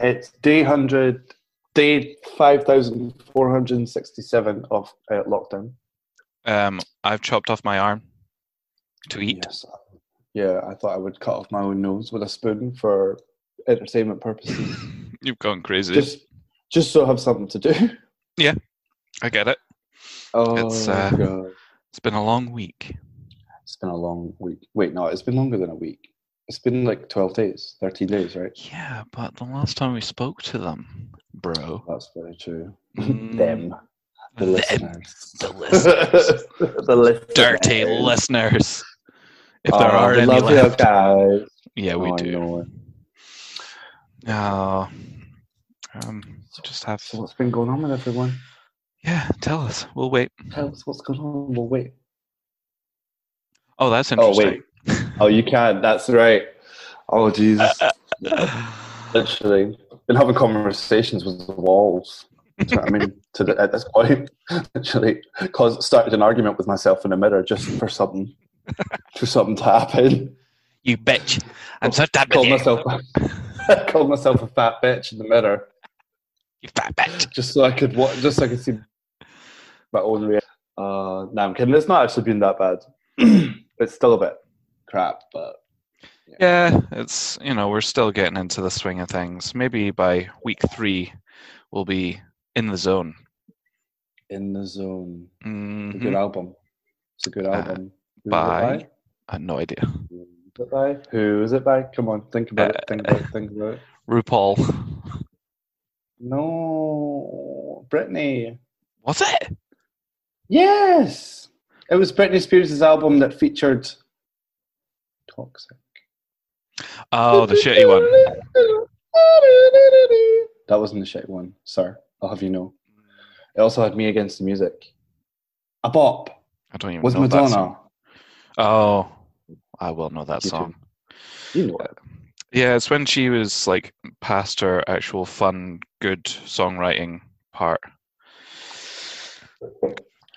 It's day hundred, day five thousand four hundred and sixty-seven of uh, lockdown. Um, I've chopped off my arm to eat. Yes. Yeah, I thought I would cut off my own nose with a spoon for entertainment purposes. You've gone crazy. just, just so I have something to do. Yeah, I get it. Oh, It's, uh, God. It's been a long week. It's been a long week. Wait, no, it's been longer than a week. It's been like 12 days, 13 days, right? Yeah, but the last time we spoke to them, bro. That's very true. Mm, Them. The them, listeners. The listeners. the listeners. Dirty listeners. If there Oh, are any love left. guys. Yeah, we Oh, do. it. Oh, um, just have. So what's been going on with everyone? Yeah, tell us. We'll wait. Tell us what's going on. We'll wait. Oh, that's interesting. Oh, wait. Oh, you can't. That's right. Oh, Jesus. Literally. Been having conversations with the walls. That's what I mean, to the, at this point, literally, cause started an argument with myself in the mirror just for something, for something to happen. you bitch. I'm so done with Called myself, called myself a fat bitch in the mirror, You fat bitch. just so I could, wa- just so I could see my own reaction. Uh, no, I'm kidding. It's not actually been that bad. it's still a bit crap, but Yeah, it's you know we're still getting into the swing of things. Maybe by week three, we'll be in the zone. in the zone. It's a good album. It's a good Uh, album. Who's it by- I had no idea. Who is it by? Who is it by? Come on, think about it. Think about it. Think about it. RuPaul. No, Britney. Was it? Yes, it was Britney Spears' album that featured "Toxic." Oh, the shitty one. That wasn't the shitty one, sir. I'll have you know. It also had "Me Against the Music." A bop I don't even was know that Madonna. song. Oh, I will know that You too. song. You know it. Yeah, it's when she was like past her actual fun, good songwriting part.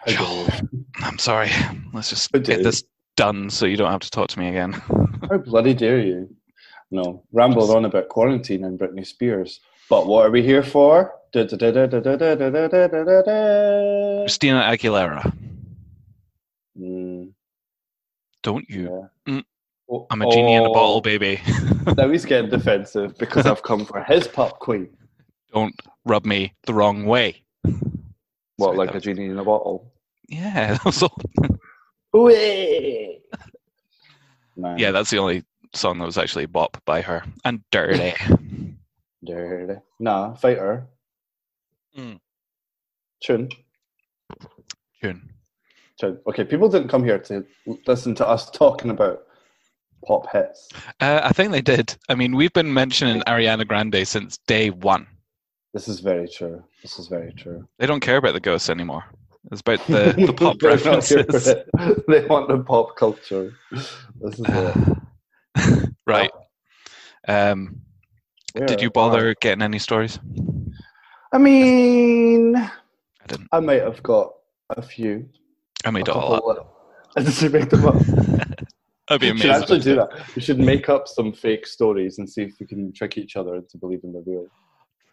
I'm sorry. Let's just get this done, so you don't have to talk to me again. How bloody dare you? No, rambled on about quarantine and Britney Spears. But what are we here for? Christina Aguilera. Don't you? I'm a genie in a bottle, baby. now he's getting defensive because I've come for his pop queen. Don't rub me the wrong way. What, like a genie in a bottle? Yeah, that's all. Whee! Yeah, that's the only song that was actually bop by her. And dirty. dirty. Nah, fighter. Mm. Tune. Tune. Tune. Okay, people didn't come here to listen to us talking about pop hits. Uh, I think they did. I mean, we've been mentioning Ariana Grande since day one. This is very true. This is very true. They don't care about the ghosts anymore. It's about the, the pop They're not here for references. They want the pop culture. This is it. right. Um, did you bother getting any stories? I mean, I didn't. I might have got a few. I made it all up. Did you make them up? That'd be We should actually do that. We should make up some fake stories and see if we can trick each other into believing they're real.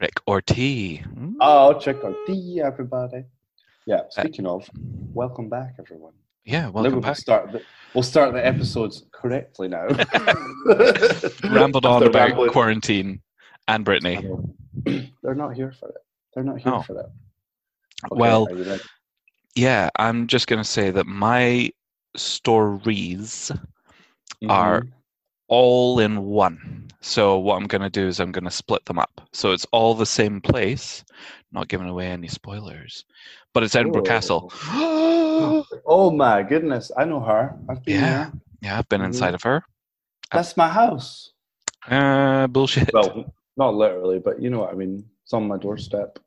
Rick or T. Mm. Oh, check out the everybody. Yeah. Speaking of, welcome back, everyone. Yeah, welcome we'll back. Start the, we'll start the episodes correctly now. Rambled on about rambling- quarantine and Britney. They're not here for it. They're not here Oh. for that. Well, are you ready? Yeah, I'm just going to say that my stories are Mhm. All in one. So what I'm going to do is I'm going to split them up. So it's all the same place, not giving away any spoilers. But it's Edinburgh Castle. oh my goodness! I know her. I've been Yeah. there. yeah, I've been Mhm. inside of her. That's my house. Uh, bullshit. Well, not literally, but you know what I mean. It's on my doorstep.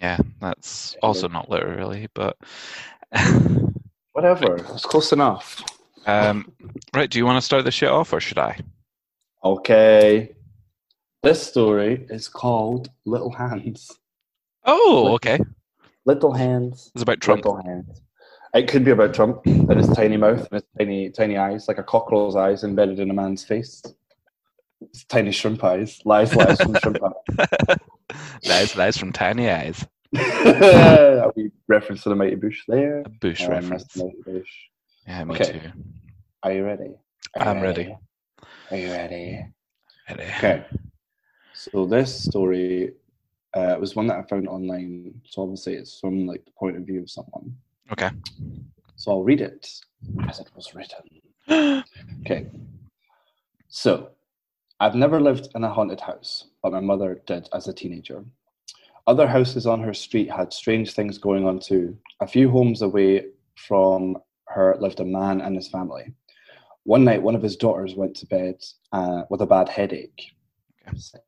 yeah, that's also not literally, but Whatever. It's close enough. Um, right. Do you want to start the shit off, or should I? Okay. This story is called Little Hands. Oh, okay. Little Hands. It's about Trump. Little Hands. It could be about Trump and his tiny mouth and his tiny, tiny eyes, like a cockerel's eyes embedded in a man's face. tiny shrimp eyes. Lies, lies from shrimp eyes. lies, lies from tiny eyes. a wee reference to the Mighty Boosh there. A bush Um, reference. Mighty Boosh. Yeah, me Okay. too. Are you ready? Are I'm ready. Are you ready? Ready. Okay. So this story uh, was one that I found online. So obviously it's from like the point of view of someone. Okay. So I'll read it as it was written. Okay. So, I've never lived in a haunted house, but my mother did as a teenager. Other houses on her street had strange things going on too. A few homes away from her lived a man and his family. One night, one of his daughters went to bed uh, with a bad headache. Sick.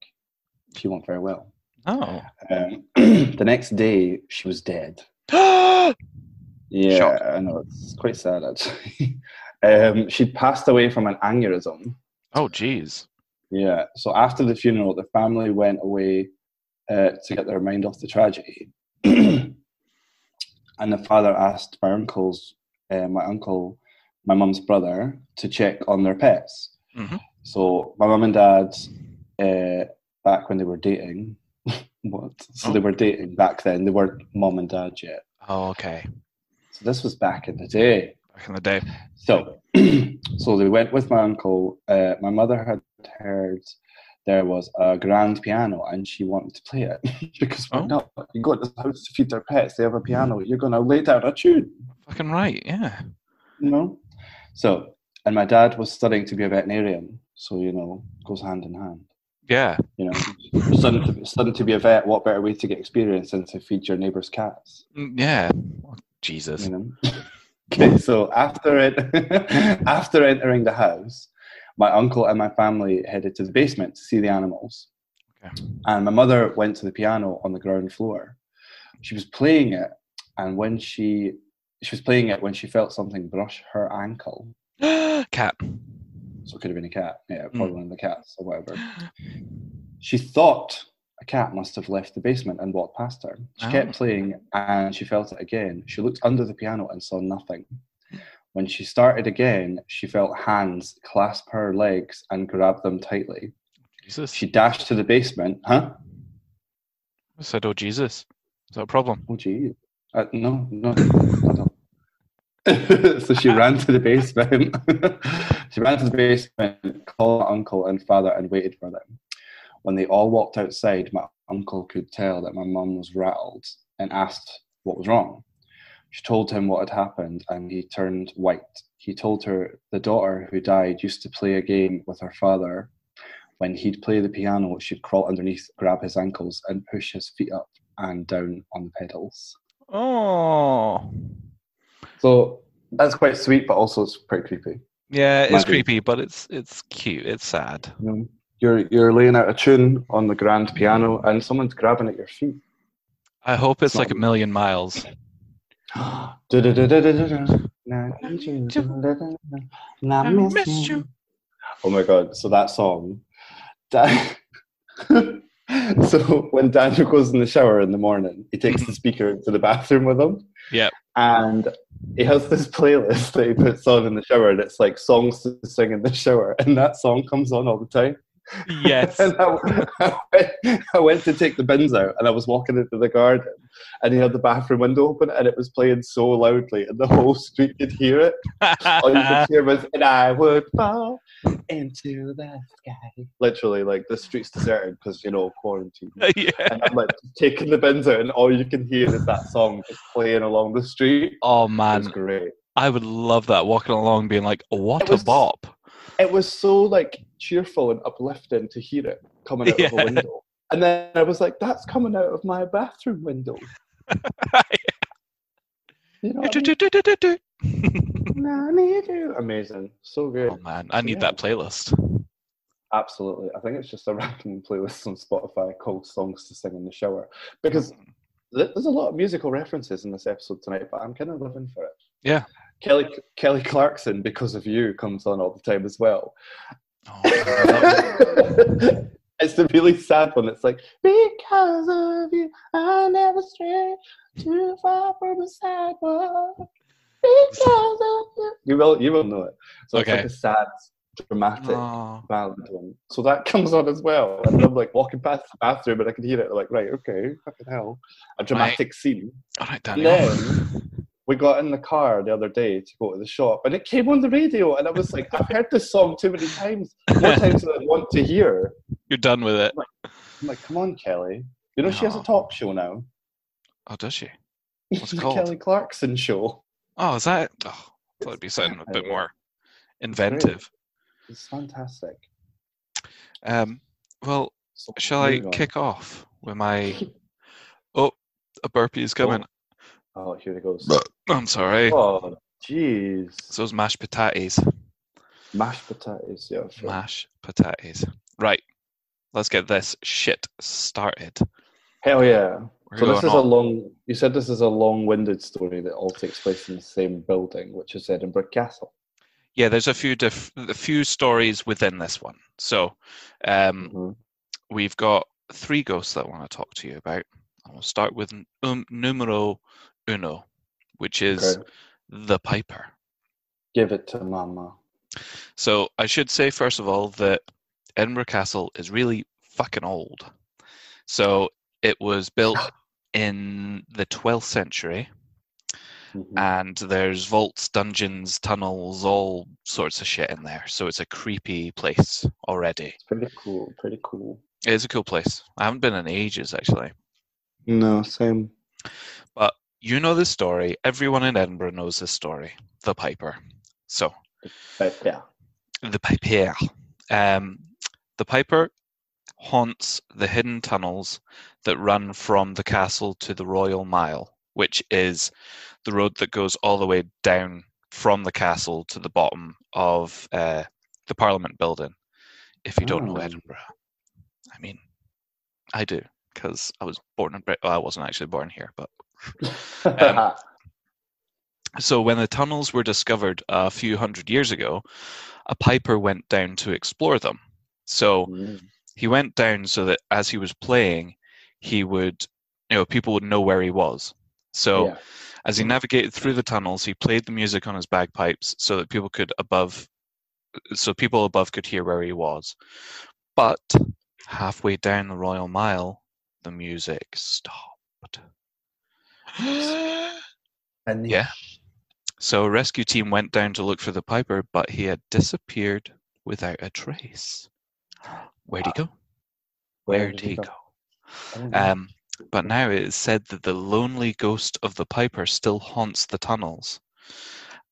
She went very well. oh. Um, the next day, she was dead. Yeah, Shock. I know it's quite sad actually. um, she passed away from an aneurysm. oh, jeez. Yeah, so after the funeral, the family went away uh, to get their mind off the tragedy, and the father asked my uncle's, uh, my uncle, my mum's brother, to check on their pets. Mhm. So my mum and dad, uh, back when they were dating, what? So they Oh. were dating back then. They weren't mum and dad yet. Oh, okay. So this was back in the day. Back in the day. So, so they went with my uncle. Uh, my mother had heard there was a grand piano, and she wanted to play it because why Oh. not? You go to the house to feed their pets. They have a piano. You're going to lay down a tune, Fucking right. Yeah. you know. So, and my dad was studying to be a veterinarian, so you know, goes hand in hand. Yeah. You know, studying to, studying to be a vet. What better way to get experience than to feed your neighbor's cats? Mm, Yeah. Oh, Jesus. you know. okay, so after it, after entering the house, my uncle and my family headed to the basement to see the animals. Okay. And my mother went to the piano on the ground floor. She was playing it, and when she she was playing it when she felt something brush her ankle. Cat. So it could have been a cat, yeah, probably hmm. one of the cats or whatever. She thought a cat must have left the basement and walked past her. She Oh. kept playing and she felt it again. She looked under the piano and saw nothing. When she started again, she felt hands clasp her legs and grab them tightly. Jesus. She dashed to the basement. Huh? I said, oh, Jesus. Is that a problem? Oh, gee. Uh, no, no. So she ran to the basement. she ran to the basement, called my uncle and father, and waited for them. When they all walked outside, my uncle could tell that my mum was rattled and asked what was wrong. She told him what had happened, and he turned white. He told her the daughter who died used to play a game with her father. When he'd play the piano, she'd crawl underneath, grab his ankles, and push his feet up and down on the pedals. Oh. So that's quite sweet, but also it's pretty creepy. Yeah, it's creepy, but it's it's cute. It's sad. You know, you're you're laying out a tune on the grand piano, and someone's grabbing at your feet. I hope it's It's like a million miles. Oh my god! So that song, Dan- so when Daniel goes in the shower in the morning, he takes the speaker to the bathroom with him. Yeah. And he has this playlist that he puts on in the shower, and it's like songs to sing in the shower, and that song comes on all the time. Yes. and I, I, went, I went to take the bins out and I was walking into the garden and he had the bathroom window open and it was playing so loudly and the whole street could hear it. All you could hear was, and I would fall into the sky. Literally, like the street's deserted because, you know, quarantine. yeah. And I'm like taking the bins out and all you can hear is that song just playing along the street. Oh man, was great. I would love that. Walking along, being like, "What It a bop!" It was so like cheerful and uplifting to hear it coming out of Yeah. a window. And then I was like, that's coming out of my bathroom window. You know what I mean? I need. Amazing. So good. oh man, I need that playlist. Absolutely. I think it's just a random playlist on Spotify called Songs to Sing in the Shower. Because hmm. there's a lot of musical references in this episode tonight, but I'm kind of living for it. Yeah. Kelly Kelly Clarkson, Because of You, comes on all the time as well. Oh, I love it. it's the really sad one. It's like, Because of you, I never stray too far from the sidewalk. Because of you. You will, you will know it. So it's like a sad, dramatic Oh, ballad one. So that comes on as well. And I'm like walking past the bathroom and I can hear it. like, right, okay, fucking hell. A dramatic scene. all right, Daniel. then we got in the car the other day to go to the shop and it came on the radio and I was like, I've heard this song too many times. More times than I want to hear. You're done with it. I'm like, come on, Kelly. You know she has a talk show now. Oh, does she? What's it the called? Kelly Clarkson show. Oh, is that? Oh, I thought it'd be something a bit more inventive. It's fantastic. Um, well, So, shall I on. kick off with my? Oh, a burpee is coming. Oh, here it goes. I'm sorry. Oh, jeez. So those mashed potatoes. Mashed potatoes, yeah. sure. Mashed potatoes. Right. Let's get this shit started. Hell yeah. We're So this is a long. You said this is a long-winded story that all takes place in the same building, which is Edinburgh Castle. Yeah, there's a few diff- a few stories within this one. So, um, Mhm. we've got three ghosts that I want to talk to you about. We'll start with um, numero uno, which is Okay. the Piper. Give it to Mama. So I should say first of all that Edinburgh Castle is really fucking old. So it was built in the 12th century, Mhm. and there's vaults, dungeons, tunnels, all sorts of shit in there. So it's a creepy place already. Pretty cool. Pretty cool. It is a cool place. I haven't been in ages actually. No, same. You know this story. Everyone in Edinburgh knows this story. The Piper. So yeah. the Piper. Um, the Piper haunts the hidden tunnels that run from the castle to the Royal Mile, which is the road that goes all the way down from the castle to the bottom of uh, the Parliament building. If you don't know Oh. Edinburgh, I mean, I do because I was born in Britain. Well, I wasn't actually born here, but Um, so when the tunnels were discovered a few hundred years ago, a piper went down to explore them. So Mm. he went down so that as he was playing, he would, you know, people would know where he was. So yeah. as he navigated through the tunnels, he played the music on his bagpipes so that people could above, so people above could hear where he was. But halfway down the Royal Mile, the music stopped. And Yeah. So a rescue team went down to look for the piper, but he had disappeared without a trace. Where'd he go? Where did he go? I don't know. Um, but now it is said that the lonely ghost of the piper still haunts the tunnels,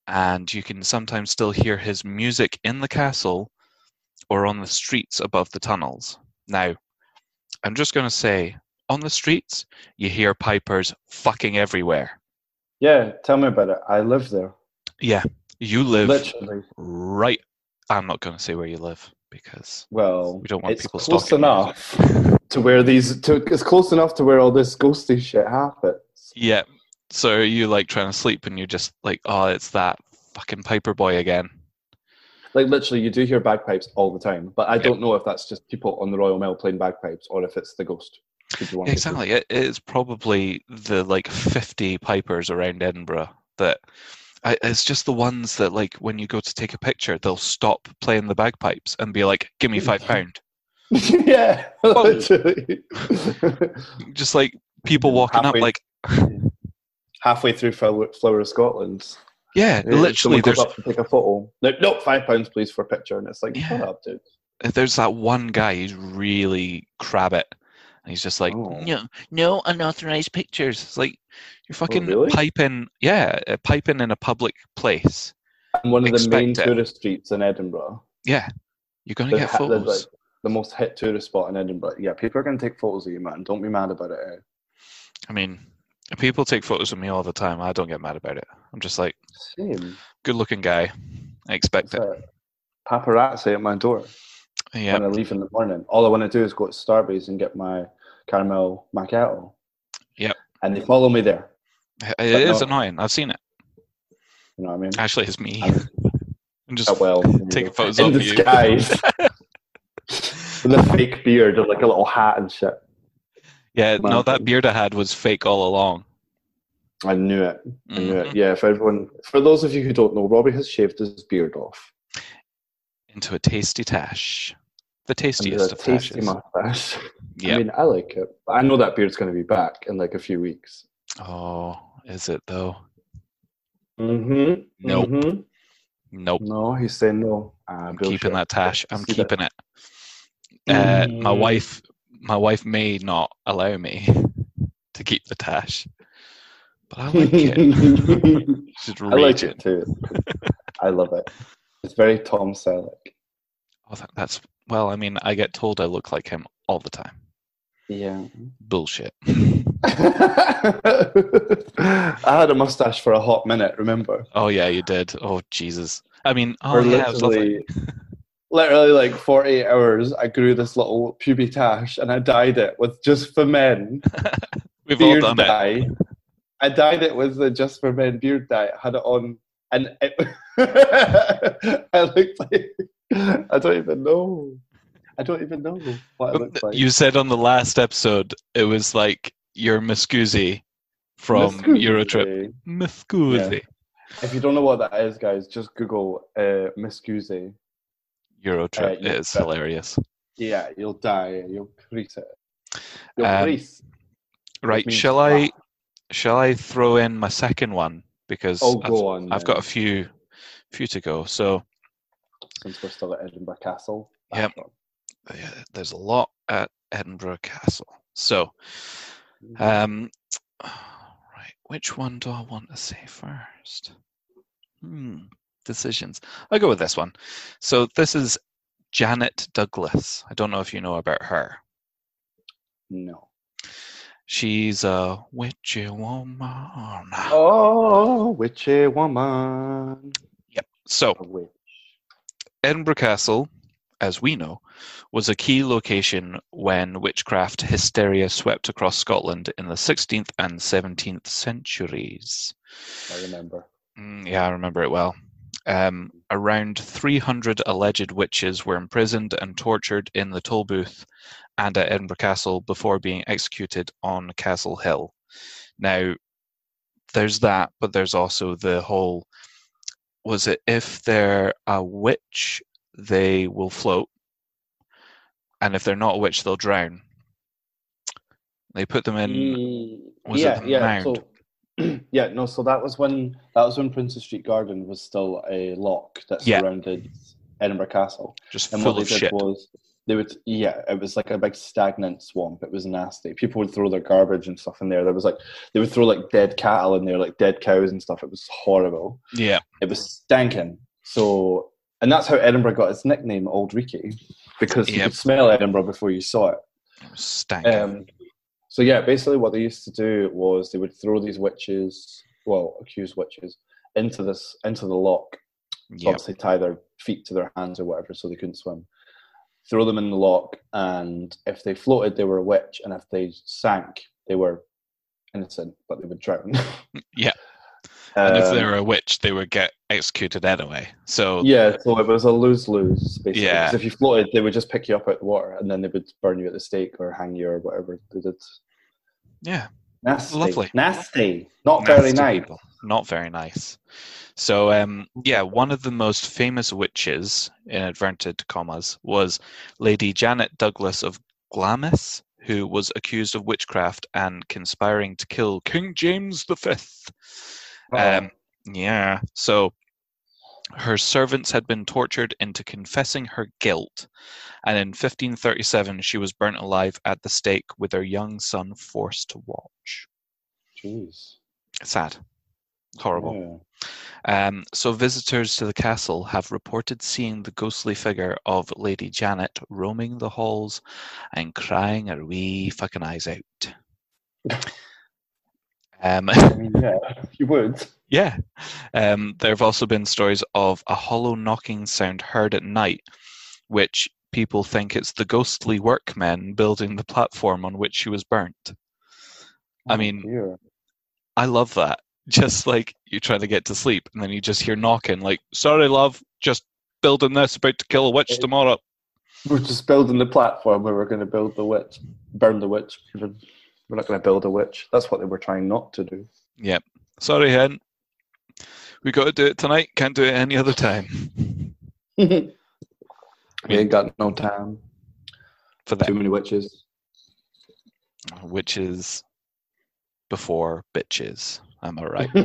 and you can sometimes still hear his music in the castle or on the streets above the tunnels. Now, I'm just going to say, on the streets, you hear pipers fucking everywhere. yeah, tell me about it. I live there. Yeah, you live Literally. right. I'm not going to say where you live because Well, We don't want it's people close stalking you. enough to where these. To, it's close enough to where all this ghosty shit happens. yeah. So are you like trying to sleep and you're just like, oh, it's that fucking Piper boy again. Like literally, you do hear bagpipes all the time, but I Yeah. don't know if that's just people on the Royal Mile playing bagpipes or if it's the ghost. Could you want Yeah, me to- exactly. It is probably the like 50 Pipers around Edinburgh that I, it's just the ones that like when you go to take a picture, they'll stop playing the bagpipes and be like, give me five pound. yeah, Well- literally. Just like people walking Halfway- up, like, Halfway through Flower, Flower of Scotland, yeah, Yeah, literally. someone goes There's up to take a photo. No, no, five pounds, please, for a picture, and it's like, shut Yeah. up, dude. there's that one guy who's really crab it, and he's just like, Oh. no, no unauthorized pictures. It's like you're fucking really? piping, yeah, uh, piping in a public place. And one of the main it. tourist streets in Edinburgh, Yeah, you're gonna get photos. like, the most hit tourist spot in Edinburgh. Yeah, people are going to take photos of you, man. Don't be mad about it. eh? I mean, people take photos of me all the time. I don't get mad about it. I'm just like, Same. good-looking guy. I expect It's it. paparazzi at my door Yeah, when I leave in the morning. All I want to do is go to Starbucks and get my caramel macchiato. Yep. And they follow me there. it is no. annoying. I've seen it. You know what I mean? Actually, it's me. I'm- I'm just Oh, well, taking photos in of you. disguise. With a fake beard and like a little hat and shit. yeah. No, that beard I had was fake all along. I knew it. I knew Mhm. it. Yeah, for everyone, for those of you who don't know, Robbie has shaved his beard off. into a tasty tash. The tastiest a of tasty tashes. mustache. Yeah. I mean, I like it. I know that beard's going to be back in like a few weeks. oh, is it though? Mm-hmm. Nope. Mhm. Nope. No, he's saying no. Ah, I'm keeping that tash. I'm See that? keeping it. Uh, my Mm. wife, my wife may not allow me to keep the tash, but I like it. I like it too. I love it. It's very Tom Selleck. Oh, that- that's well. I mean, I get told I look like him all the time. Yeah. Bullshit. I had a mustache for a hot minute, remember? Oh yeah, you did. Oh Jesus. I mean, oh For yeah, it literally, literally like 48 hours, I grew this little pubic tash and I dyed it with just for men We've all beard done it. dye. I dyed it with the just for men beard dye. I had it on and it, I looked like I don't even know. I don't even know what I looked like. You said on the last episode it was like your Mi Scusi from Eurotrip. Mi Scusi. If you don't know what that is, guys, just Google uh. Eurotrip. Uh, it is hilarious. Yeah, you'll die. You'll crease it. You'll Um, crease. Right, shall I shall I throw in my second one because Oh, I've, on. I've got a few few to go. So Since we're still at Edinburgh Castle. Yep. uh, there's a lot at Edinburgh Castle. So Um, right, which one do I want to say first? Hmm, decisions. I'll go with this one. So this is Janet Douglas. I don't know if you know about her. No. She's a witchy woman. Oh, witchy woman. Yep. So. Edinburgh Castle, as we know, was a key location when witchcraft hysteria swept across Scotland in the 16th and 17th centuries. I remember. Mm, yeah, I remember it well. Um, around 300 alleged witches were imprisoned and tortured in the Tolbooth and at Edinburgh Castle before being executed on Castle Hill. Now, there's that, but there's also the whole was it if they're a witch, they will float, and if they're not a witch, they'll drown. They put them in. Mm, was it yeah, the yeah. mound? So, yeah, no. So that was when that was when Princes Street Garden was still a loch that Yeah. surrounded Edinburgh Castle. Just And full what of did shit. was they would, yeah, it was like a big stagnant swamp. It was nasty. People would throw their garbage and stuff in there. There was like they would throw like dead cattle in there, like dead cows and stuff. It was horrible. Yeah, It was stinking So, and that's how Edinburgh got its nickname, Auld Reekie, because you could smell Edinburgh before you saw it. it. Um, so yeah, basically what they used to do was they would throw these witches, well, accused witches, into this into the loch. Yeah, obviously tie their feet to their hands or whatever, so they couldn't swim. Throw them in the loch, and if they floated, they were a witch, and if they sank, they were innocent, but they would drown. Yeah. and if Um, they were a witch, they would get executed anyway. So yeah, so it was a lose lose basically. Yeah. if you floated, they would just pick you up out of the water, and then they would burn you at the stake or hang you or whatever they did. yeah, Nasty, Lovely. nasty, not very nice. people. Not very nice. So um, yeah, one of the most famous witches, in inverted commas, was Lady Janet Douglas of Glamis, who was accused of witchcraft and conspiring to kill King James V. Um, yeah, so her servants had been tortured into confessing her guilt, and in 1537 she was burnt alive at the stake with her young son forced to watch. Jeez. Sad. Horrible. Yeah. Um, so visitors to the castle have reported seeing the ghostly figure of Lady Janet roaming the halls and crying her wee fucking eyes out. Um, I mean, yeah, you would. Yeah. Um, there have also been stories of a hollow knocking sound heard at night, which people think it's the ghostly workmen building the platform on which she was burnt. I Oh, mean-. I love that. Just like you try to get to sleep and then you just hear knocking, like, sorry, love, just building this, about to kill a witch tomorrow. we're just building the platform where we're going to build the witch, burn the witch. We're not going to build a witch. That's what they were trying not to do. Yep. Sorry, hen. We got to do it tonight. Can't do it any other time. We ain't got no time. for that. Too many witches. Witches before bitches. Am I right?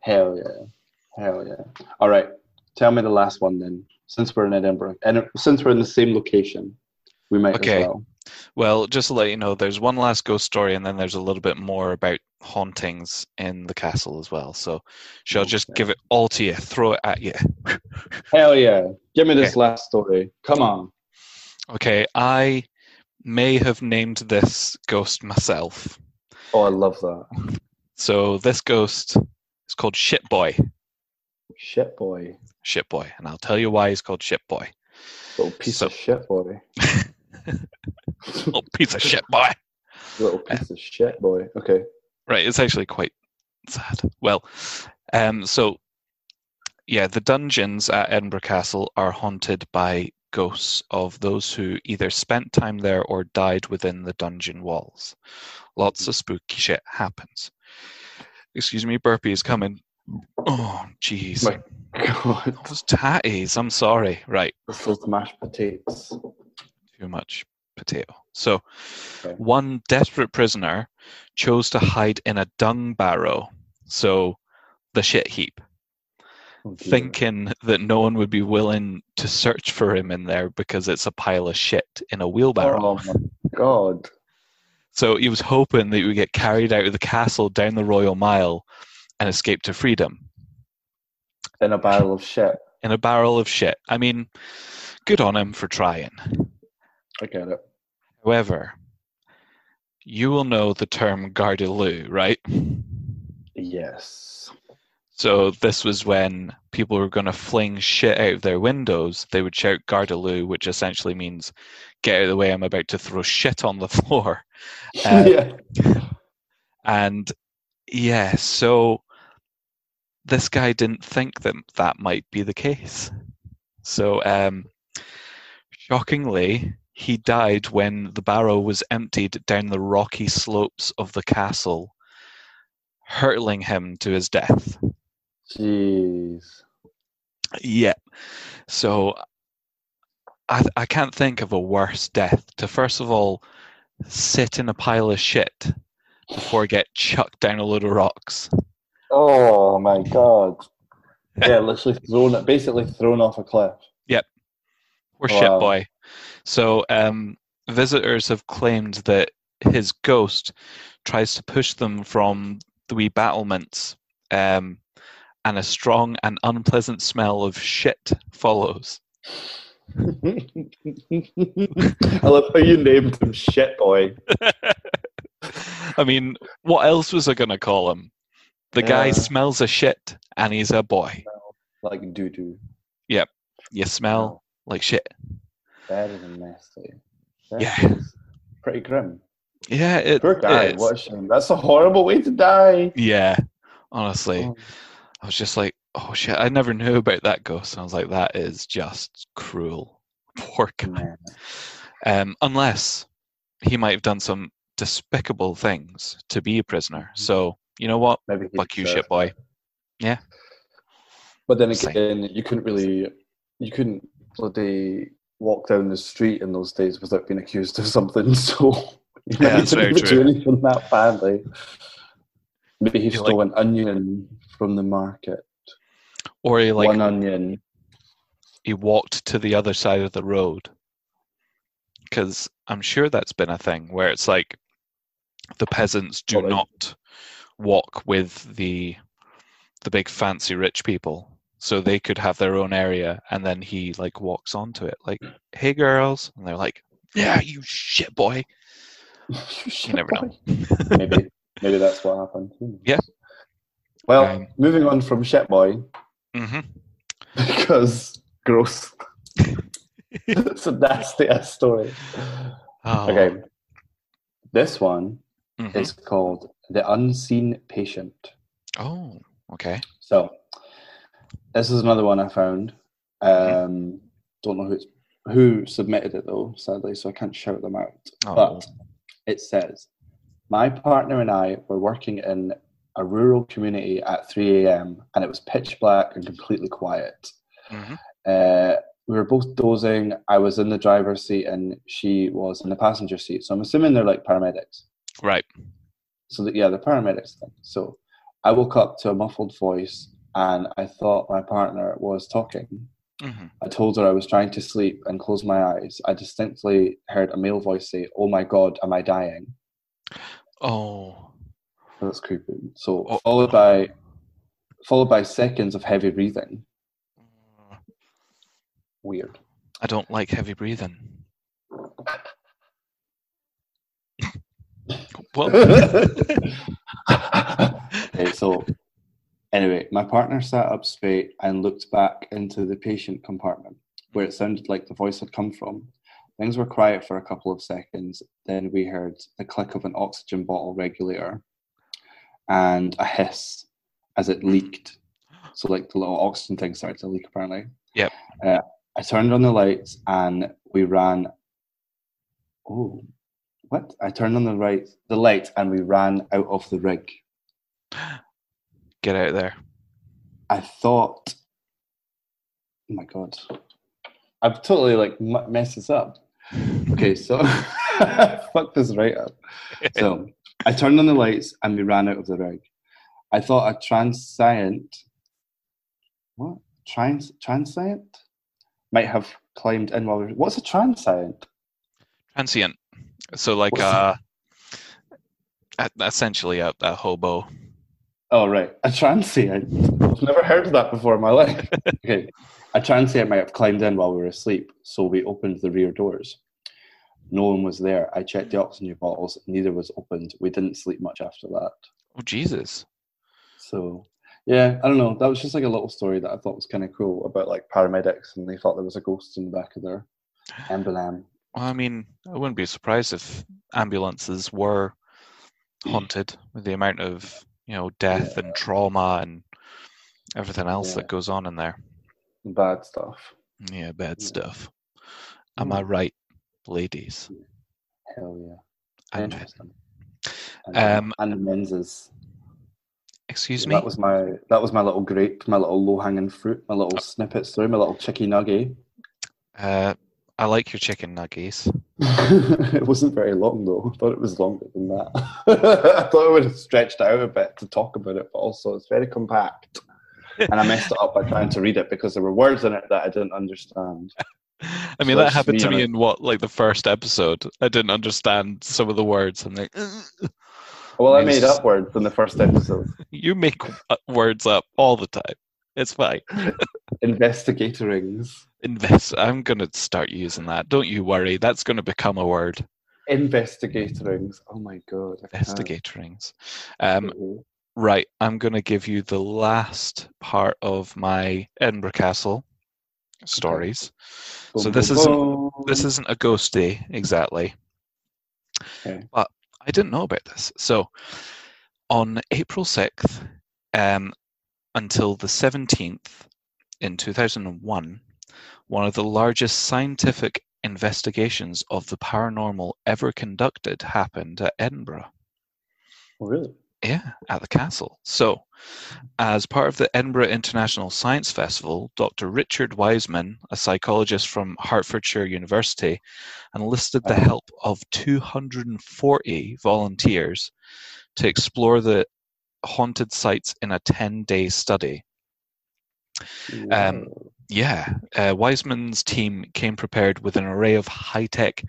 Hell yeah. Hell yeah. All right. Tell me the last one then. Since we're in Edinburgh, and since we're in the same location, we might Okay. as well. Well, just to let you know, there's one last ghost story, and then there's a little bit more about hauntings in the castle as well. So, shall I just give it all to you, throw it at you? Hell yeah. Give me this last story. Come on. Okay, I may have named this ghost myself. Oh, I love that. So, this ghost is called Shit Boy. Shit boy. Shit Boy, and I'll tell you why he's called Shit Boy. Little piece So- of shit boy. Little piece of shit boy. Little piece of shit boy. Okay. Right, it's actually quite sad. Well, um, so yeah, the dungeons at Edinburgh Castle are haunted by ghosts of those who either spent time there or died within the dungeon walls. Lots of spooky shit happens. Excuse me, burpee is coming. Oh, jeez. My God. Those tatties, I'm sorry. Right, those mashed potatoes. Too much potato. So, Okay. one desperate prisoner chose to hide in a dung barrow, so the shit heap, Oh, thinking that no one would be willing to search for him in there because it's a pile of shit in a wheelbarrow. Oh my God. So he was hoping that he would get carried out of the castle down the Royal Mile and escape to freedom In a barrel of shit. in a barrel of shit. I mean, good on him for trying. I get it. However, you will know the term Gardyloo, right? Yes. So this was when people were going to fling shit out of their windows. They would shout Gardyloo, which essentially means "Get out of the way! I'm about to throw shit on the floor." Uh, yeah. And yeah, so this guy didn't think that that might be the case. So um, shockingly, he died when the barrow was emptied down the rocky slopes of the castle, hurtling him to his death. Jeez. Yeah. So I I can't think of a worse death to first of all sit in a pile of shit before get chucked down a load of rocks. Oh my God. Yeah, literally thrown, basically thrown off a cliff. Yep poor Wow. shit boy. So um, visitors have claimed that his ghost tries to push them from the wee battlements, um, and a strong and unpleasant smell of shit follows. I love how you named him Shit Boy. I mean, what else was I going to call him? The guy Yeah. smells a shit and he's a boy. Like doo doo. Yep. You smell like shit. Better than nasty. That Yeah. Pretty grim. Yeah, it, Poor guy. it is. What a shame. That's a horrible way to die. Yeah, honestly. Oh, I was just like, oh shit, I never knew about that ghost. And I was like, that is just cruel. Poor guy. man. Um, unless he might have done some despicable things to be a prisoner. So, you know what? Maybe Fuck you, shit boy. Yeah. But then Same. again, you couldn't really, you couldn't bloody walk down the street in those days without being accused of something. So you Yeah, maybe that's didn't very true. do anything that badly. Maybe he stole an onion from the market. Or he like One onion. he walked to the other side of the road. Because I'm sure that's been a thing where it's like the peasants do they- not walk with the the big fancy rich people, so they could have their own area, and then he like walks onto it, like, "Hey girls," and they're like, "Yeah, you shit boy." you never know. maybe, maybe that's what happened. Who? Yeah. Well, Um, moving on from shit boy hmm because gross. it's a nasty ass story. Oh, Okay, this one mhm. is called the unseen patient. Oh, okay. So, this is another one I found. Um, don't know who it's, who submitted it though, sadly, so I can't shout them out. Oh, But it says, My partner and I were working in a rural community at 3 a.m. and it was pitch black and completely quiet. mhm. Uh, we were both dozing. I was in the driver's seat and she was in the passenger seat. So I'm assuming they're like paramedics. Right. So that yeah, the paramedics thing. So I woke up to a muffled voice and I thought my partner was talking. hmm I told her I was trying to sleep and close my eyes. I distinctly heard a male voice say, "Oh my God, am I dying?" Oh. That's creepy. So Oh. followed by followed by seconds of heavy breathing. Weird. I don't like heavy breathing. What? okay, so anyway, my partner sat up straight and looked back into the patient compartment where it sounded like the voice had come from. Things were quiet for a couple of seconds. Then we heard the click of an oxygen bottle regulator and a hiss as it leaked. So, like the little oxygen thing started to leak, apparently. Yep. Uh, I turned on the lights and we ran. Oh, what? I turned on the right the light and we ran out of the rig. Get out there. I thought, oh my god, I've totally like m- messed this up. Okay, so fuck this right up. So I turned on the lights and we ran out of the rig. I thought a transient, what trans transient, might have climbed in while we were. What's a transient? Transient. So like uh essentially a, a hobo. Oh right, a transient. I've never heard of that before in my life. okay, a transient might have climbed in while we were asleep, so we opened the rear doors. No one was there. I checked the oxygen bottles. Neither was opened. We didn't sleep much after that. Oh Jesus. So yeah, I don't know. That was just like a little story that I thought was kind of cool about like paramedics, and they thought there was a ghost in the back of their emblem. Well, I mean, I wouldn't be surprised if ambulances were haunted with the amount of you know death and trauma and everything else Yeah. that goes on in there. Bad stuff. Yeah, bad Yeah. stuff. Am Yeah. I right, ladies? Hell yeah. And Interesting. And, Um, and the menses. excuse me. That was my that was my little grape, my little low hanging fruit, my little snippets through, my little chicky nugget. Uh, I like your chicken nuggets. it wasn't very long though. I thought it was longer than that. I thought I would have stretched out a bit to talk about it, but also it's very compact. And I messed it up by trying to read it because there were words in it that I didn't understand. I So mean, that happened to me in what, like the first episode. I didn't understand some of the words. I'm like, Well, I Yes. made up words in the first episode. you make uh, words up all the time. It's fine. Investigatorings. Invest. I'm gonna start using that. Don't you worry. That's gonna become a word. Investigatorings. Oh my god. Investigatorings. Um, right. I'm gonna give you the last part of my Edinburgh Castle stories. So Boom, this isn't this isn't a ghost day exactly. Okay. But I didn't know about this. So on April 6th um, until the 17th in 2001, one of the largest scientific investigations of the paranormal ever conducted happened at Edinburgh. Really? Yeah, at the castle. So, as part of the Edinburgh International Science Festival, Dr. Richard Wiseman, a psychologist from Hertfordshire University, enlisted the Uh-huh. help of 240 volunteers to explore the haunted sites in a 10 day study. Um, Yeah, uh, Wiseman's team came prepared with an array of high tech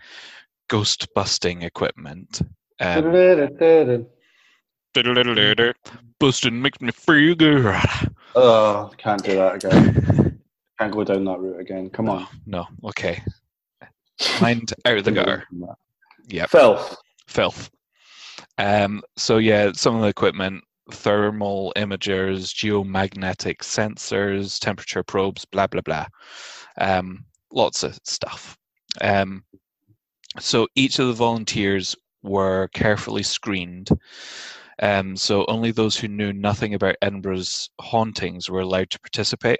ghost busting equipment. Um, busting makes me feel good. Oh, can't do that again. Can't go down that route again. Come on. No, okay. Mind out of the gutter. Yeah. Filth. Filth. Um, so yeah, some of the equipment, thermal imagers, geomagnetic sensors, temperature probes, blah blah blah. Um, lots of stuff. Um, so each of the volunteers were carefully screened. Um, so only those who knew nothing about Edinburgh's hauntings were allowed to participate.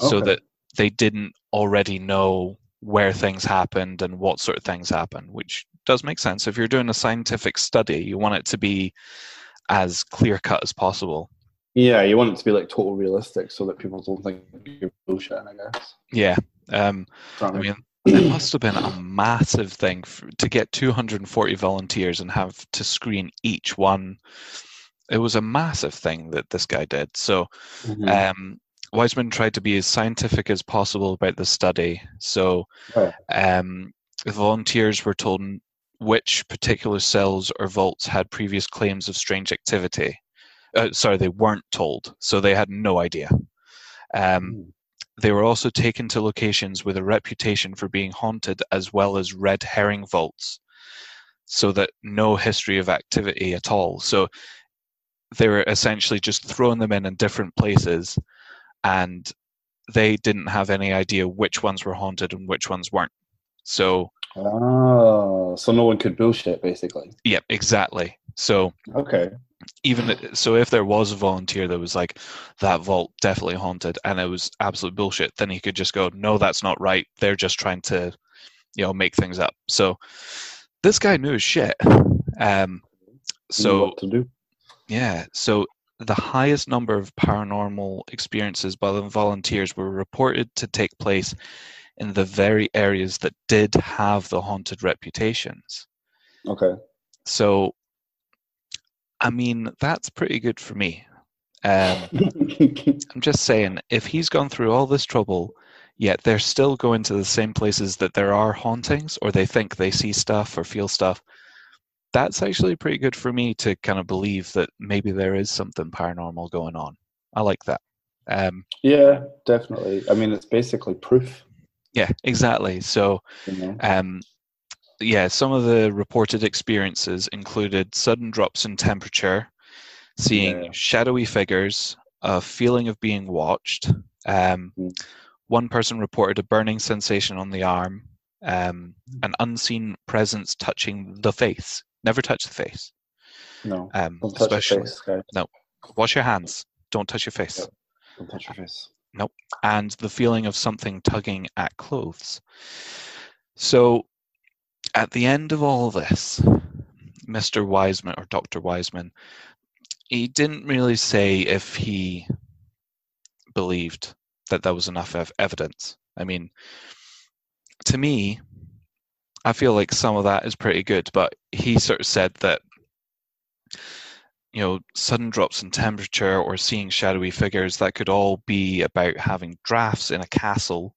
So that they didn't already know where things happened and what sort of things happened, which does make sense. If you're doing a scientific study, you want it to be as clear cut as possible. Yeah, you want it to be like total realistic so that people don't think you're bullshitting, I guess. Yeah, Um, I mean, it must have been a massive thing for, to get 240 volunteers and have to screen each one. It was a massive thing that this guy did. So, Mhm. um, Wiseman tried to be as scientific as possible about the study. So, um, the volunteers were told which particular cells or vaults had previous claims of strange activity. Uh, sorry, they weren't told, so they had no idea. Um, Mm. they were also taken to locations with a reputation for being haunted, as well as red herring vaults, so that no history of activity at all. So they were essentially just throwing them in in different places, and they didn't have any idea which ones were haunted and which ones weren't. So, Oh, so no one could bullshit, basically. yeah, exactly. So Okay. even so if there was a volunteer that was like that vault definitely haunted and it was absolute bullshit then he could just go no that's not right they're just trying to you know make things up so this guy knew his shit um so what to do. yeah so the highest number of paranormal experiences by the volunteers were reported to take place in the very areas that did have the haunted reputations Okay. so i mean that's pretty good for me um I'm just saying, if he's gone through all this trouble, yet they're still going to the same places that there are hauntings, or they think they see stuff or feel stuff, that's actually pretty good for me to kind of believe that maybe there is something paranormal going on. I like that. Um, yeah, definitely. I mean, it's basically proof. Yeah, exactly. So, um, yeah, some of the reported experiences included sudden drops in temperature, seeing Yeah. shadowy figures, a feeling of being watched. Um, Mm. One person reported a burning sensation on the arm, um, an unseen presence touching the face. Never touch the face. No. Um, Don't touch especially, your face, guys. wash your hands. Don't touch your face. Yep. Don't touch your face. And the feeling of something tugging at clothes. So, at the end of all this, Mr. Wiseman or Dr. Wiseman, he didn't really say if he believed that there was enough ev- evidence. I mean, to me, I feel like some of that is pretty good, but he sort of said that you know, sudden drops in temperature or seeing shadowy figures, that could all be about having drafts in a castle,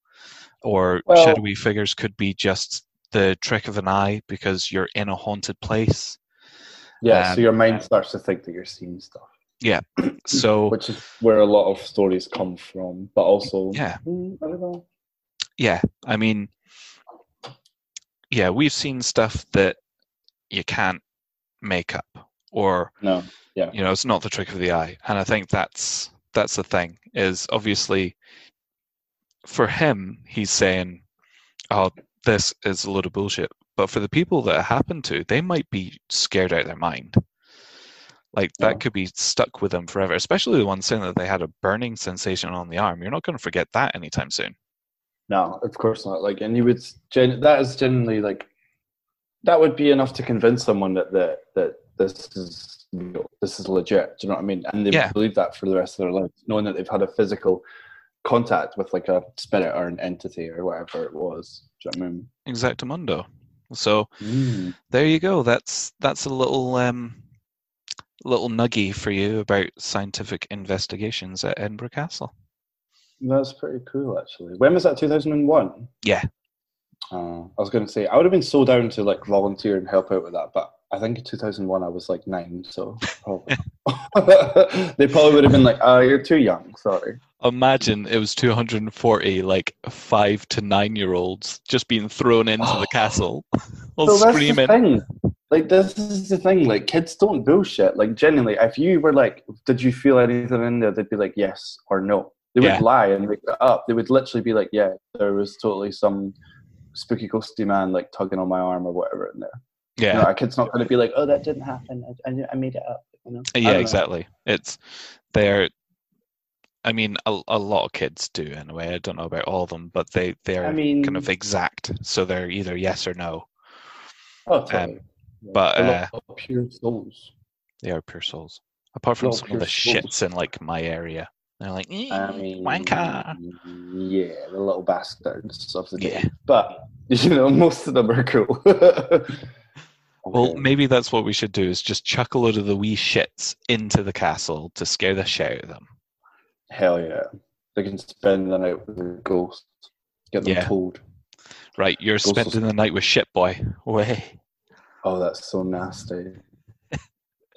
or Well- shadowy figures could be just the trick of an eye because you're in a haunted place. Yeah, Um, so your mind starts to think that you're seeing stuff, Yeah, So, which is where a lot of stories come from. But also, yeah, mm, I don't know. yeah, I mean, yeah, we've seen stuff that you can't make up, or No, you know it's not the trick of the eye. And i think that's that's the thing is obviously for him he's saying oh this is a load of bullshit. But for the people that it happened to they might be scared out of their mind. Like that Yeah. could be stuck with them forever especially the ones saying that they had a burning sensation on the arm. You're not going to forget that anytime soon. No, of course not. Like, and you would gen- that is generally like that would be enough to convince someone that that that this is real, this is legit. Do you know what I mean? And they Yeah. believe that for the rest of their life, knowing that they've had a physical contact with like a spirit or an entity or whatever it was. Do you know what I mean? exactamundo so Mm. there you go that's that's a little um little nuggy for you about scientific investigations at edinburgh castle That's pretty cool, actually. When was that? Two thousand and one. Yeah. Uh, I was going to say I would have been so down to like volunteer and help out with that, but I think in two thousand one I was like nine, so probably they probably would have been like, "Oh, you're too young. Sorry." imagine it was 240 like five to nine year olds just being thrown into the castle all So screaming. Like this is the thing. Like kids don't bullshit. Like genuinely, if you were like, "Did you feel anything in there?" They'd be like, "Yes" or "No." They would Yeah. lie and make it up. They would literally be like, "Yeah, there was totally some spooky ghosty man like tugging on my arm or whatever in there." Yeah You know, a kid's not going to be like, "Oh, that didn't happen. I, I, I made it up." You know? Yeah don't know. exactly it's they're i mean a, a lot of kids do anyway i don't know about all of them but they they're I mean, kind of exact so they're either yes or no oh, totally. Yeah. but, They're uh, pure souls. they are pure souls apart from some of the souls. shits in like my area They're like, "Eh, I mean, wanker. Yeah, the little bastards of the day. Yeah. But you know, most of them are cool. Well, maybe that's what we should do: is just chuck a load of the wee shits into the castle to scare the shit out of them. hell yeah, they can spend the night with the ghost. Get them Yeah. told. Right, you're Ghosts spending the night with shit boy. Way. Oh, that's so nasty.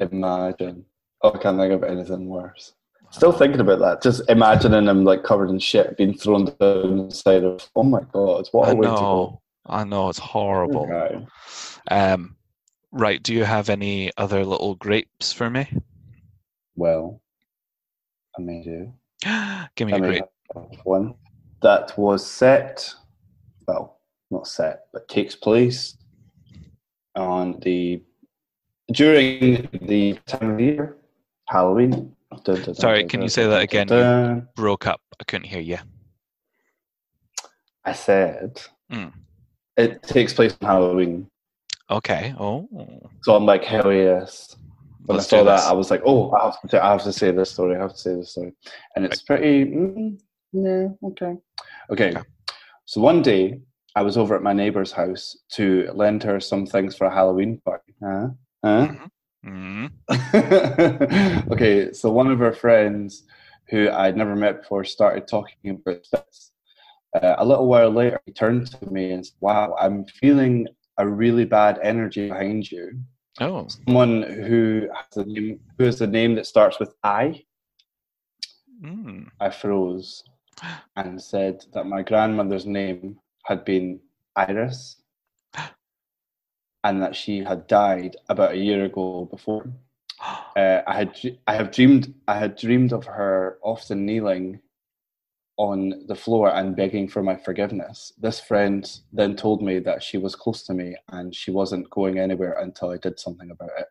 Imagine. Oh, I can't think of anything worse. Still thinking about that. Just imagining him like covered in shit being thrown down the side of. Oh my god! What I a way to go. know. I know it's horrible. Okay. Um, right. Do you have any other little grapes for me? Well, I may do. Give me I a grape. one that was set. Well, not set, but takes place on the during the time of year, Halloween. Dun, dun, Sorry, dun, can you say that again? dun. Broke up. I couldn't hear you. I said Mm. it takes place on Halloween. Okay. Oh. So I'm like, hell yes. When Let's I saw that. I was like, oh, I have, to, I have to say this story. I have to say this story. And it's pretty, mm, yeah, okay. okay. Okay. So one day, I was over at my neighbor's house to lend her some things for a Halloween party. Huh? Huh? Mm. okay, so one of her friends who I'd never met before started talking about this. Uh, a little while later, he turned to me and said, Wow, I'm feeling a really bad energy behind you. Oh. Someone who has a name, who has a name that starts with I. Mm. I froze and said that my grandmother's name had been Iris and that she had died about a year ago before. Uh, I had I have dreamed I had dreamed of her often kneeling on the floor and begging for my forgiveness. This friend then told me that she was close to me and she wasn't going anywhere until I did something about it.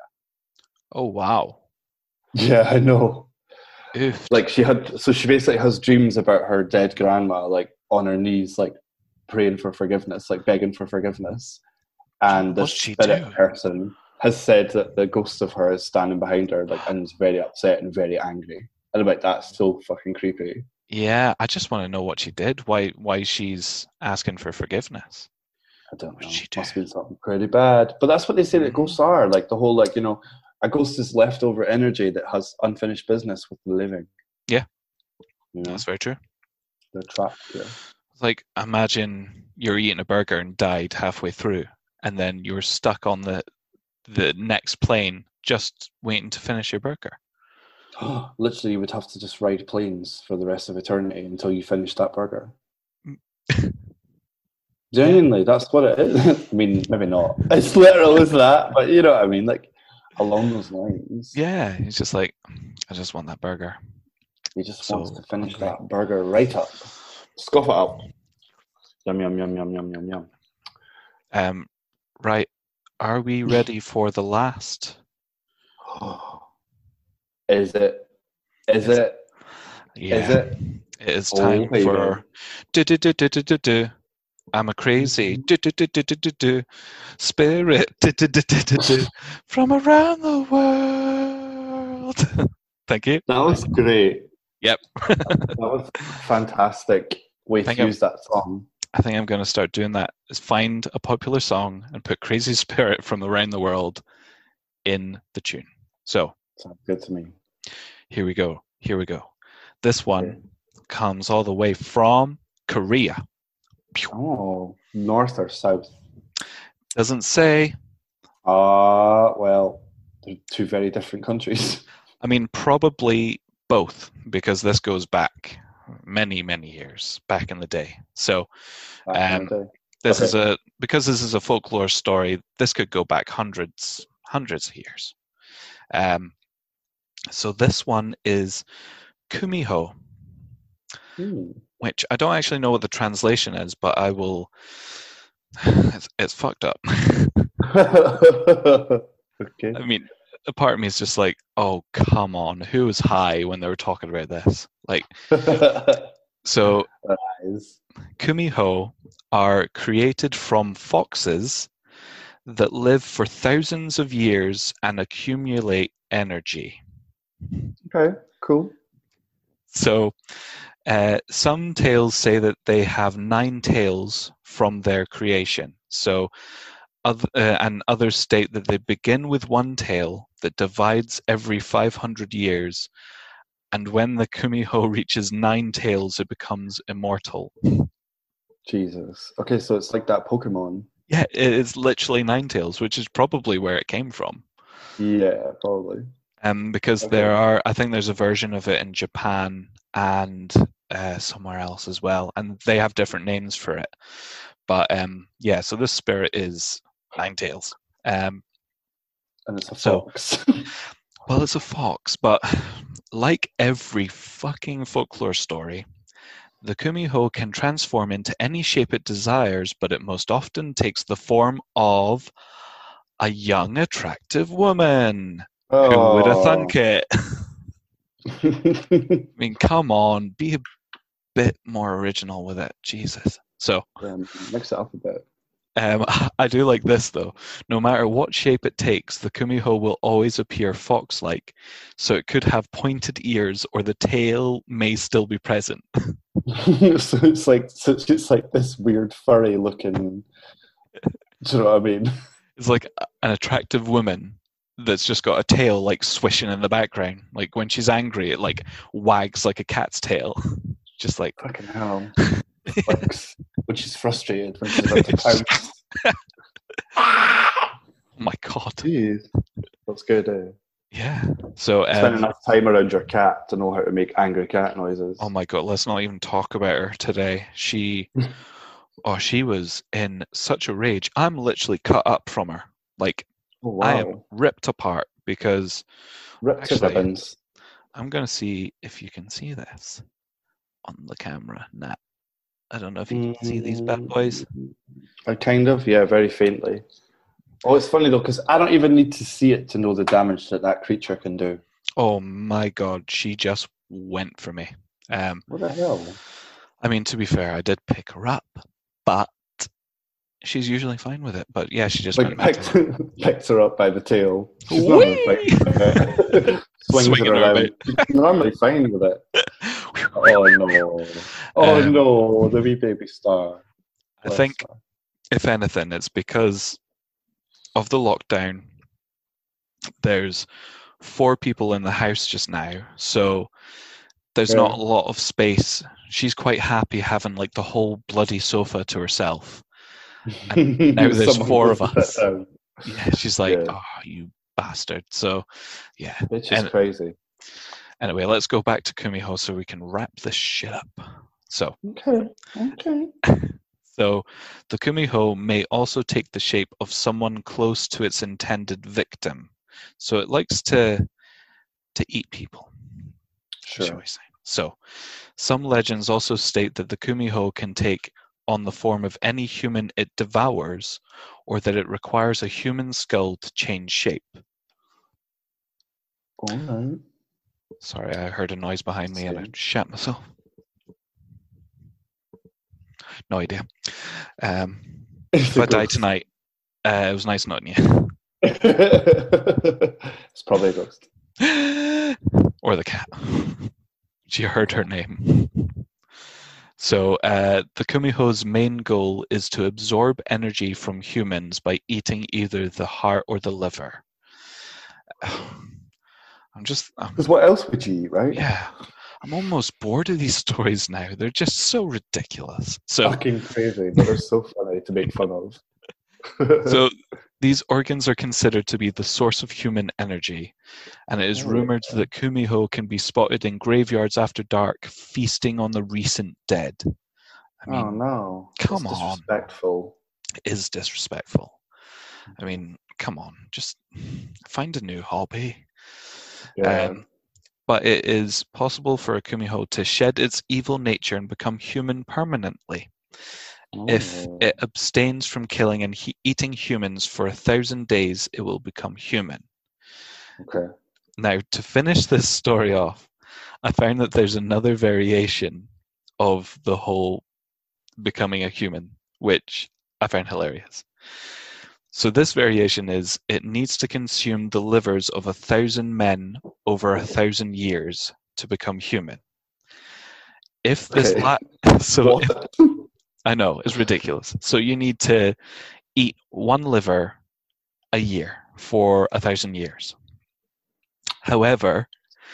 Oh wow. Yeah, I know. Oof. Like she had so she basically has dreams about her dead grandma like on her knees like praying for forgiveness, like begging for forgiveness. And this What'd spirit do? person has said that the ghost of her is standing behind her like and is very upset and very angry. And I'm like, that's so fucking creepy. Yeah, I just want to know what she did. Why why she's asking for forgiveness. I don't know. she Must do? be something pretty bad. But that's what they say that Mhm. ghosts are. Like the whole like, you know, a ghost is leftover energy that has unfinished business with the living. Yeah. You know, That's very true. they're trapped. It's Like imagine you're eating a burger and died halfway through, and then you're stuck on the the next plane just waiting to finish your burger. Literally, you would have to just ride planes for the rest of eternity until you finish that burger. Genuinely, that's what it is. I mean, maybe not as literal as that, but you know what I mean. Like along those lines. Yeah, it's just like I just want that burger. He just So wants to finish hungry. that burger right up. Scoff it up. Yum yum yum yum yum yum yum. Um, right, are we ready for the last? Is it? Is Is- it? Yeah, Is it? it is Oh, time for. Do, do, do, do, do, do, do. I'm a crazy do, do, do, do, do, do, do. spirit do, do, do, do, do, do. from around the world. Thank you. That was great. Yep. that was fantastic way to use that song. I think I'm going to start doing that. Is find a popular song and put "Crazy Spirit" from around the world in the tune. So Sounds good to me. here we go. Here we go. This one comes all the way from Korea. Oh, north or south? Doesn't say. Ah, well, they're two very different countries. I mean, probably both because this goes back many, many years back in the day. So Um, day. this Okay. is a because this is a folklore story. This could go back hundreds, hundreds of years. Um, so this one is Kumiho, Hmm. which I don't actually know what the translation is, but I will. It's, it's fucked up. okay. I mean, a part of me is just like, oh come on, who was high when they were talking about this? Like, so Nice. Kumiho are created from foxes that live for thousands of years and accumulate energy. Okay, cool. so, uh, some tales say that they have nine tails from their creation. So, other, uh, and others state that they begin with one tail that divides every 500 years, and when the Kumiho reaches nine tails, it becomes immortal. Jesus. Okay, so it's like that Pokemon. Yeah, it is literally nine tails, which is probably where it came from. Yeah, probably. Um, because Okay. there are, I think there's a version of it in Japan and uh, somewhere else as well, and they have different names for it. But um, yeah, so this spirit is nine tails. Um, And it's a So- fox. well, it's a fox, but like every fucking folklore story, the Kumiho can transform into any shape it desires, but it most often takes the form of a young, attractive woman. Who would have Oh. thunk it? I mean, come on, be a bit more original with it. Jesus. So, um, mix it up a bit. um, I do like this though. No matter what shape it takes, the Kumiho will always appear fox like. So it could have pointed ears or the tail may still be present. so it's like so it's like this weird furry looking. Do you know what I mean? It's like an attractive woman that's just got a tail like swishing in the background. Like when she's angry, it like wags like a cat's tail. Just like Fucking hell. Like, when she's frustrated when she's about to pounce. oh my god. Jeez, that's good. Eh? Yeah. So Spend um, enough time around your cat to know how to make angry cat noises. Oh my god, let's not even talk about her today. She oh she was in such a rage. I'm literally cut up from her. Like Oh, I am ripped apart because Ripped to actually- ribbons. I'm gonna see if you can see this on the camera. Nah. I don't know if you can see these bad boys. I kind of, yeah, very faintly. Oh, it's funny though, because I don't even need to see it to know the damage that that creature can do. Oh my god, she just went for me. Um What the hell? I mean to be fair, I did pick her up, but she's usually fine with it. But yeah, she just Like picked, picked her up by the tail. She's normally Swinging her around. She's normally fine with it. Oh no! Oh Um, no! The wee baby star. I Bless think her. if anything, it's because of the lockdown. There's four people in the house just now, so there's Yeah. not a lot of space. She's quite happy having like the whole bloody sofa to herself. now there's four of us. sit. Yeah, she's like, Yeah. "Oh, you bastard!" So, yeah. It's just And- crazy. Anyway, let's go back to Kumiho so we can wrap this shit up. So, Okay. Okay. So, the kumiho may also take the shape of someone close to its intended victim. So it likes to to eat people, Sure. So, some legends also state that the kumiho can take on the form of any human it devours, or that it requires a human skull to change shape. All right. Sorry, I heard a noise behind me and I shat myself. No idea. Um, if I die tonight, uh, it was nice knowing you. it's probably a ghost. or the cat. She heard her name. So, uh, the Kumiho's main goal is to absorb energy from humans by eating either the heart or the liver. I'm just, Because what else would you eat, right? yeah, I'm almost bored of these stories now. They're just so ridiculous. So, Fucking crazy, but they're so funny to make fun of. So these organs are considered to be the source of human energy, and it is Oh, rumored that Kumiho can be spotted in graveyards after dark, feasting on the recent dead. I mean, oh no! come That's on. disrespectful. it is disrespectful. I mean, come on, just find a new hobby. Yeah. Um, but it is possible for a Kumiho to shed its evil nature and become human permanently. If Oh. it abstains from killing and he- eating humans for a thousand days, it will become human. okay. Now, to finish this story off, I found that there's another variation of the whole becoming a human, which I found hilarious. So, this variation is it needs to consume the livers of a thousand men over a thousand years to become human. if this Okay. la- so if-? I know it's ridiculous. So you need to eat one liver a year for a thousand years. However,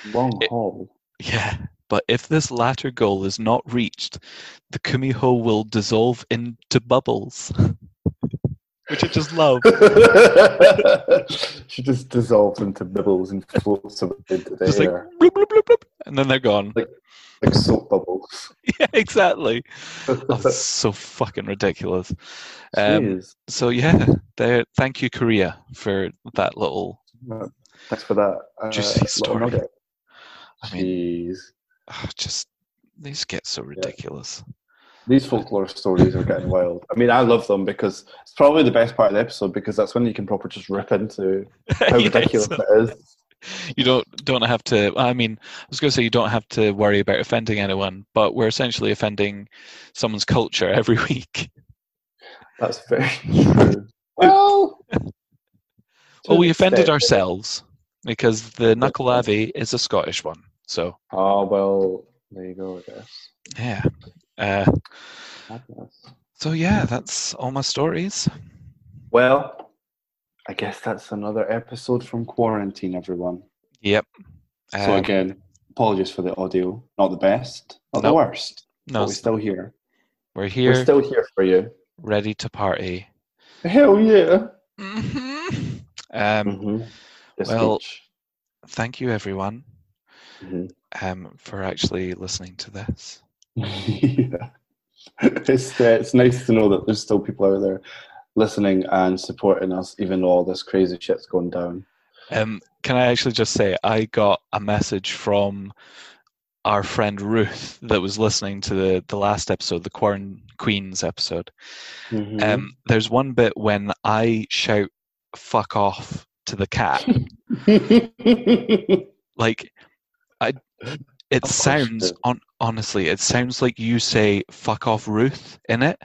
Long It- haul. yeah, but if this latter goal is not reached, the kumiho will dissolve into bubbles, which I just love. she just dissolves into bubbles and floats away into the Just like air bloop, bloop, bloop, bloop, and then they're gone. like soap bubbles. yeah, exactly. Oh, it's so fucking ridiculous. Um, so yeah, there. Thank you, Korea, for that little. Thanks for that. Uh, Juicy story. nugget. I mean, Jeez. oh, just these get so ridiculous. These folklore stories are getting wild. I mean, I love them because it's probably the best part of the episode because that's when you can proper just rip into how Yeah, ridiculous it is. you don't don't have to. I mean, I was going to say you don't have to worry about offending anyone, but we're essentially offending someone's culture every week. That's very true. Well, Well, we offended extent. ourselves because the Nuckelavee is a Scottish one. So Oh well, there you go. I guess. yeah. Uh, so yeah, that's all my stories. Well, I guess that's another episode from quarantine, everyone. Yep. so Um, again, apologies for the audio. Not the best, not the worst. no, but we're still here. we're here, We're still here for you. ready to party. Hell yeah. hmm Um, Mhm. Well- speech. thank you, everyone, Mhm. um, for actually listening to this. yeah. It's uh, it's nice to know that there's still people out there listening and supporting us, even though all this crazy shit's going down. Um, can I actually just say I got a message from our friend Ruth that was listening to the the last episode, the Quarren Queens episode. Mhm. Um, there's one bit when I shout "fuck off" to the cat. like, I. It Of course you sounds on honestly, it sounds like you say "fuck off, Ruth" in it.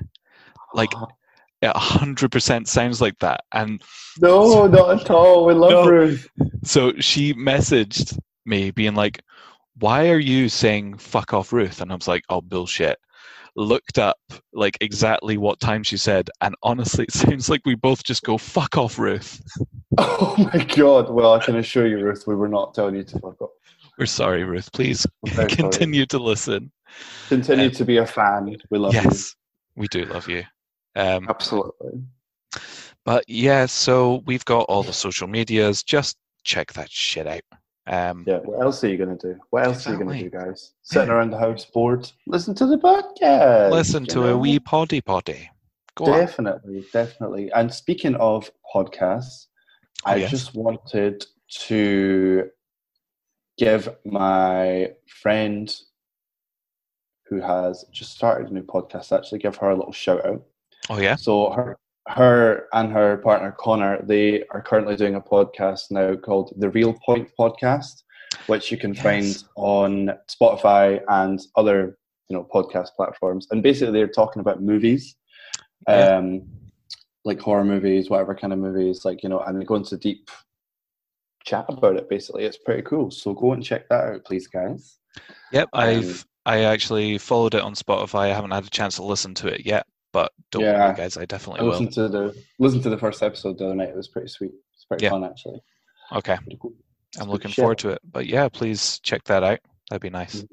Like it hundred percent sounds like that, and no, not at all. We love No. Ruth. So she messaged me being like, Why are you saying fuck off Ruth? And I was like, Oh bullshit. Looked up like exactly what time she said, and honestly it sounds like we both just go fuck off Ruth. Oh my god. Well, I can assure you, Ruth, we were not telling you to fuck off We're sorry, Ruth. Please I'm sorry. continue to listen. Continue Uh, to be a fan. We love you. yes, we do love you. Um, Absolutely. but yeah, so we've got all the social medias. Just check that shit out. Um, Yeah. What else are you gonna do? What else are you gonna do, guys? Sitting around the house bored? Listen to the podcast. listen to a wee poddy poddy. Go on. Definitely, definitely. And speaking of podcasts, Oh, I yes. just wanted to give my friend who has just started a new podcast actually give her a little shout out. Oh yeah. So her her and her partner Connor, they are currently doing a podcast now called the Real Point Podcast, which you can Yes. find on Spotify and other you know podcast platforms. And basically, they're talking about movies, Yeah. um, like horror movies, whatever kind of movies, like you know, and they go into deep chat about it. Basically, it's pretty cool. So go and check that out, please, guys. Yep, Um, I've I actually followed it on Spotify. I haven't had a chance to listen to it yet, but don't Yeah. worry, guys. I I definitely will. listened to the listened to the first episode the other night. It was pretty sweet. It's pretty Yeah. fun actually. Okay, cool. I'm looking shit. forward to it. But yeah, please check that out. That'd be nice. Mhm.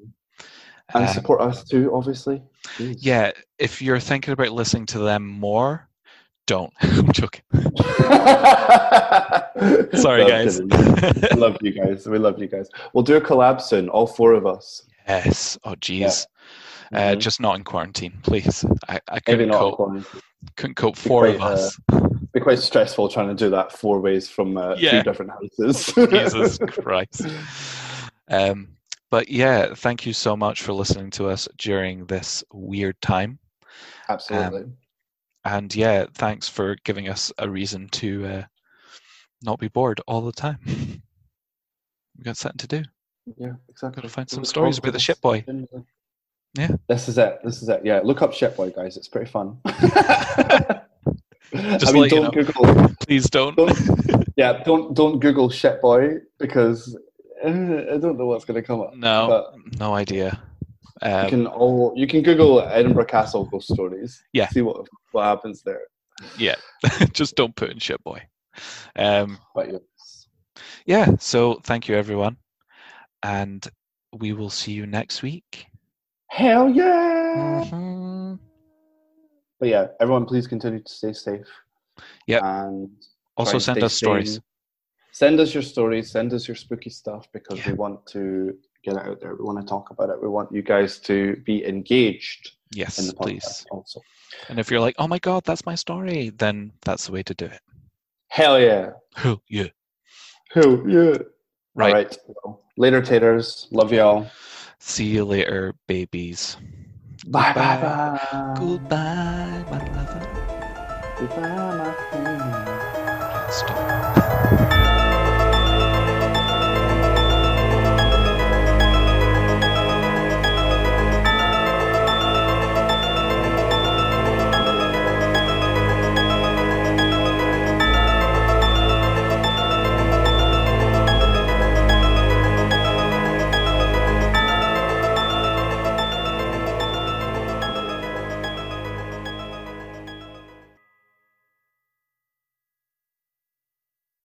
And Um, support us too, obviously. Jeez. yeah, if you're thinking about listening to them more, don't. I'm joking. Sorry, guys. love you guys. We love you guys. We'll do a collab soon, all four of us. yes. Oh, jeez. Uh, Mhm. just not in quarantine, please. I, I couldn't not. cope. quarantine. Couldn't cope four of quite, uh, us. It'd be quite stressful trying to do that four ways from uh, Yeah. three different houses. Jesus Christ. Um, but yeah, thank you so much for listening to us during this weird time. Absolutely. And yeah, thanks for giving us a reason to uh, not be bored all the time. we got something to do. yeah, exactly. Gotta find some stories about the ship boy. Yeah. This is it. This is it. Yeah, look up Shipboy, guys. It's pretty fun. Just I mean, let you don't Google. Please don't. Don't, yeah, don't don't Google Shitboy because uh, I don't know what's going to come up. no, no idea. you Um, can all you can Google Edinburgh Castle ghost stories. Yeah. See what what happens there. yeah, just don't put in shit boy. Um, But yes. yeah, so thank you everyone, and we will see you next week. Hell yeah! Mhm. But yeah, everyone, please continue to stay safe. Yeah. And Also, send us stories. Send us your stories. Send us your spooky stuff because Yeah. we want to get it out there. We want to talk about it. We want you guys to be engaged in Yes, the please. also. And if you're like, oh my god, that's my story, then that's the way to do it. Hell yeah! Oh, yeah. Hell yeah! Right. All right. Well, later, taters. Love y'all. See you later, babies. Bye bye Goodbye. bye. Goodbye, my lover. Goodbye, my friend.